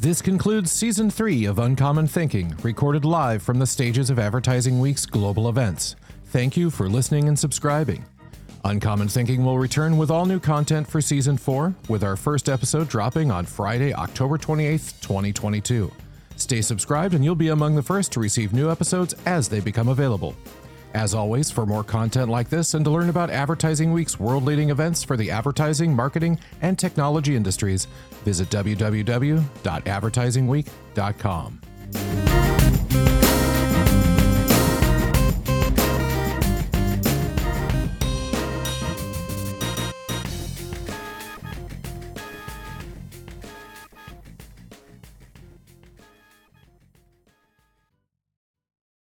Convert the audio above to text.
This concludes season three of Uncommon Thinking, recorded live from the stages of Advertising Week's global events. Thank you for listening and subscribing. Uncommon Thinking will return with all new content for season four, with our first episode dropping on Friday, October 28th, 2022. Stay subscribed and you'll be among the first to receive new episodes as they become available. As always, for more content like this and to learn about Advertising Week's world leading events for the advertising, marketing, and technology industries, visit www.advertisingweek.com.